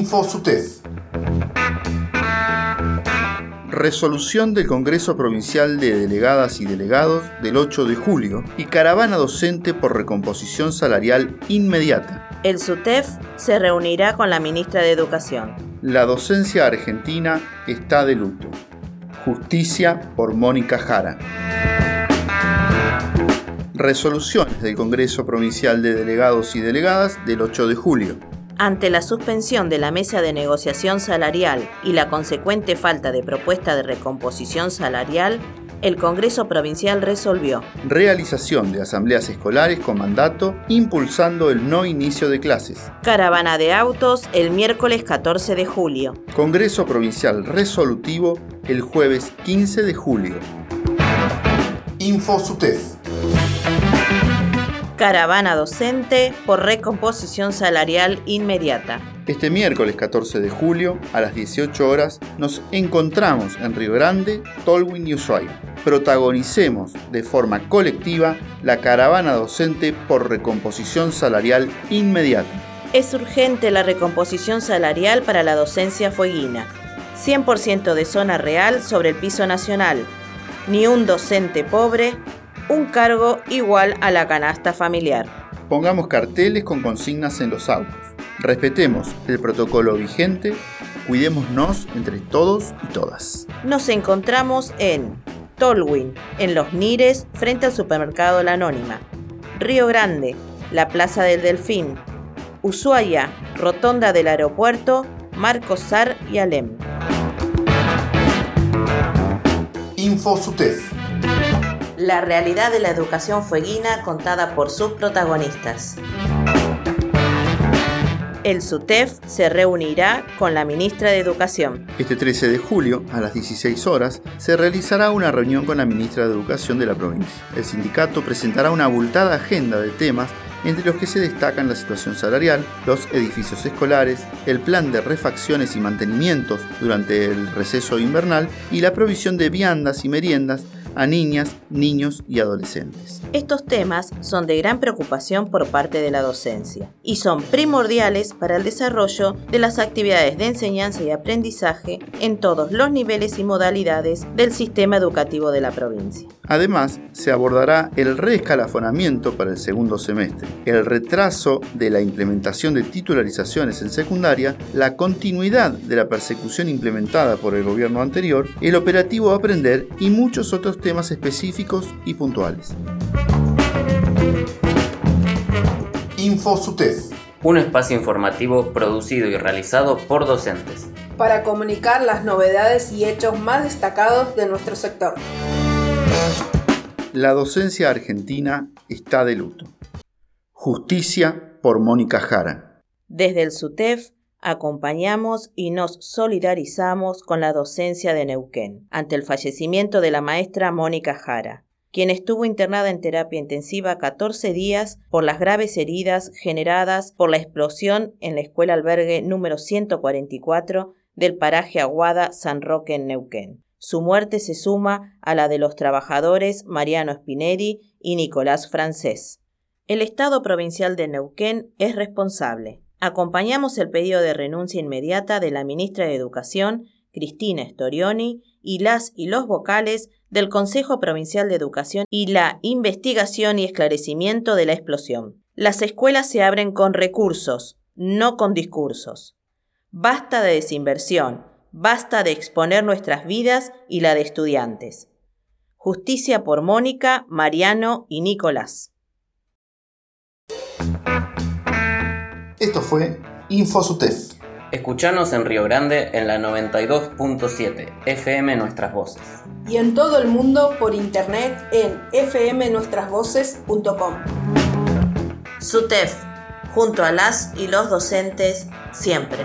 InfoSUTEF. Resolución del Congreso Provincial de Delegadas y Delegados del 8 de julio y caravana docente por recomposición salarial inmediata. El SUTEF se reunirá con la ministra de Educación. La docencia argentina está de luto. Justicia por Mónica Jara. Resoluciones del Congreso Provincial de Delegados y Delegadas del 8 de julio. Ante la suspensión de la mesa de negociación salarial y la consecuente falta de propuesta de recomposición salarial, el Congreso Provincial resolvió realización de asambleas escolares con mandato impulsando el no inicio de clases. Caravana de autos el miércoles 14 de julio. Congreso Provincial resolutivo el jueves 15 de julio. InfoSUTEF. Caravana docente por recomposición salarial inmediata. Este miércoles 14 de julio, a las 18 horas, nos encontramos en Río Grande, Tolwyn y Ushuaia. Protagonicemos de forma colectiva la caravana docente por recomposición salarial inmediata. Es urgente la recomposición salarial para la docencia fueguina. 100% de zona real sobre el piso nacional. Ni un docente pobre, un cargo igual a la canasta familiar. Pongamos carteles con consignas en los autos. Respetemos el protocolo vigente, cuidémonos entre todos y todas. Nos encontramos en Tolwyn, en Los Nires, frente al supermercado La Anónima. Río Grande, la Plaza del Delfín. Ushuaia, Rotonda del Aeropuerto, Marcos Sar y Alem. InfoSUTEF la realidad de la educación fueguina contada por sus protagonistas. El SUTEF se reunirá con la ministra de Educación. Este 13 de julio, a las 16 horas, se realizará una reunión con la ministra de Educación de la provincia. El sindicato presentará una abultada agenda de temas entre los que se destacan la situación salarial, los edificios escolares, el plan de refacciones y mantenimientos durante el receso invernal y la provisión de viandas y meriendas a niñas, niños y adolescentes. Estos temas son de gran preocupación por parte de la docencia y son primordiales para el desarrollo de las actividades de enseñanza y aprendizaje en todos los niveles y modalidades del sistema educativo de la provincia. Además, se abordará el reescalafonamiento para el segundo semestre, el retraso de la implementación de titularizaciones en secundaria, la continuidad de la persecución implementada por el gobierno anterior, el operativo Aprender y muchos otros temas específicos y puntuales. InfoSUTEF. Un espacio informativo producido y realizado por docentes. Para comunicar las novedades y hechos más destacados de nuestro sector. La docencia argentina está de luto. Justicia por Mónica Jara. Desde el SUTEF acompañamos y nos solidarizamos con la docencia de Neuquén ante el fallecimiento de la maestra Mónica Jara, quien estuvo internada en terapia intensiva 14 días por las graves heridas generadas por la explosión en la escuela albergue número 144 del paraje Aguada San Roque en Neuquén. Su muerte se suma a la de los trabajadores Mariano Spinelli y Nicolás Francés. El Estado provincial de Neuquén es responsable. Acompañamos el pedido de renuncia inmediata de la ministra de Educación, Cristina Storioni, y las y los vocales del Consejo Provincial de Educación y la investigación y esclarecimiento de la explosión. Las escuelas se abren con recursos, no con discursos. Basta de desinversión, Basta de exponer nuestras vidas y la de estudiantes. Justicia por Mónica, Mariano y Nicolás. Esto fue InfoSUTEF. Escuchanos en Río Grande en la 92.7 FM Nuestras Voces. Y en todo el mundo por internet en fmnuestrasvoces.com. SUTEF, junto a las y los docentes, siempre.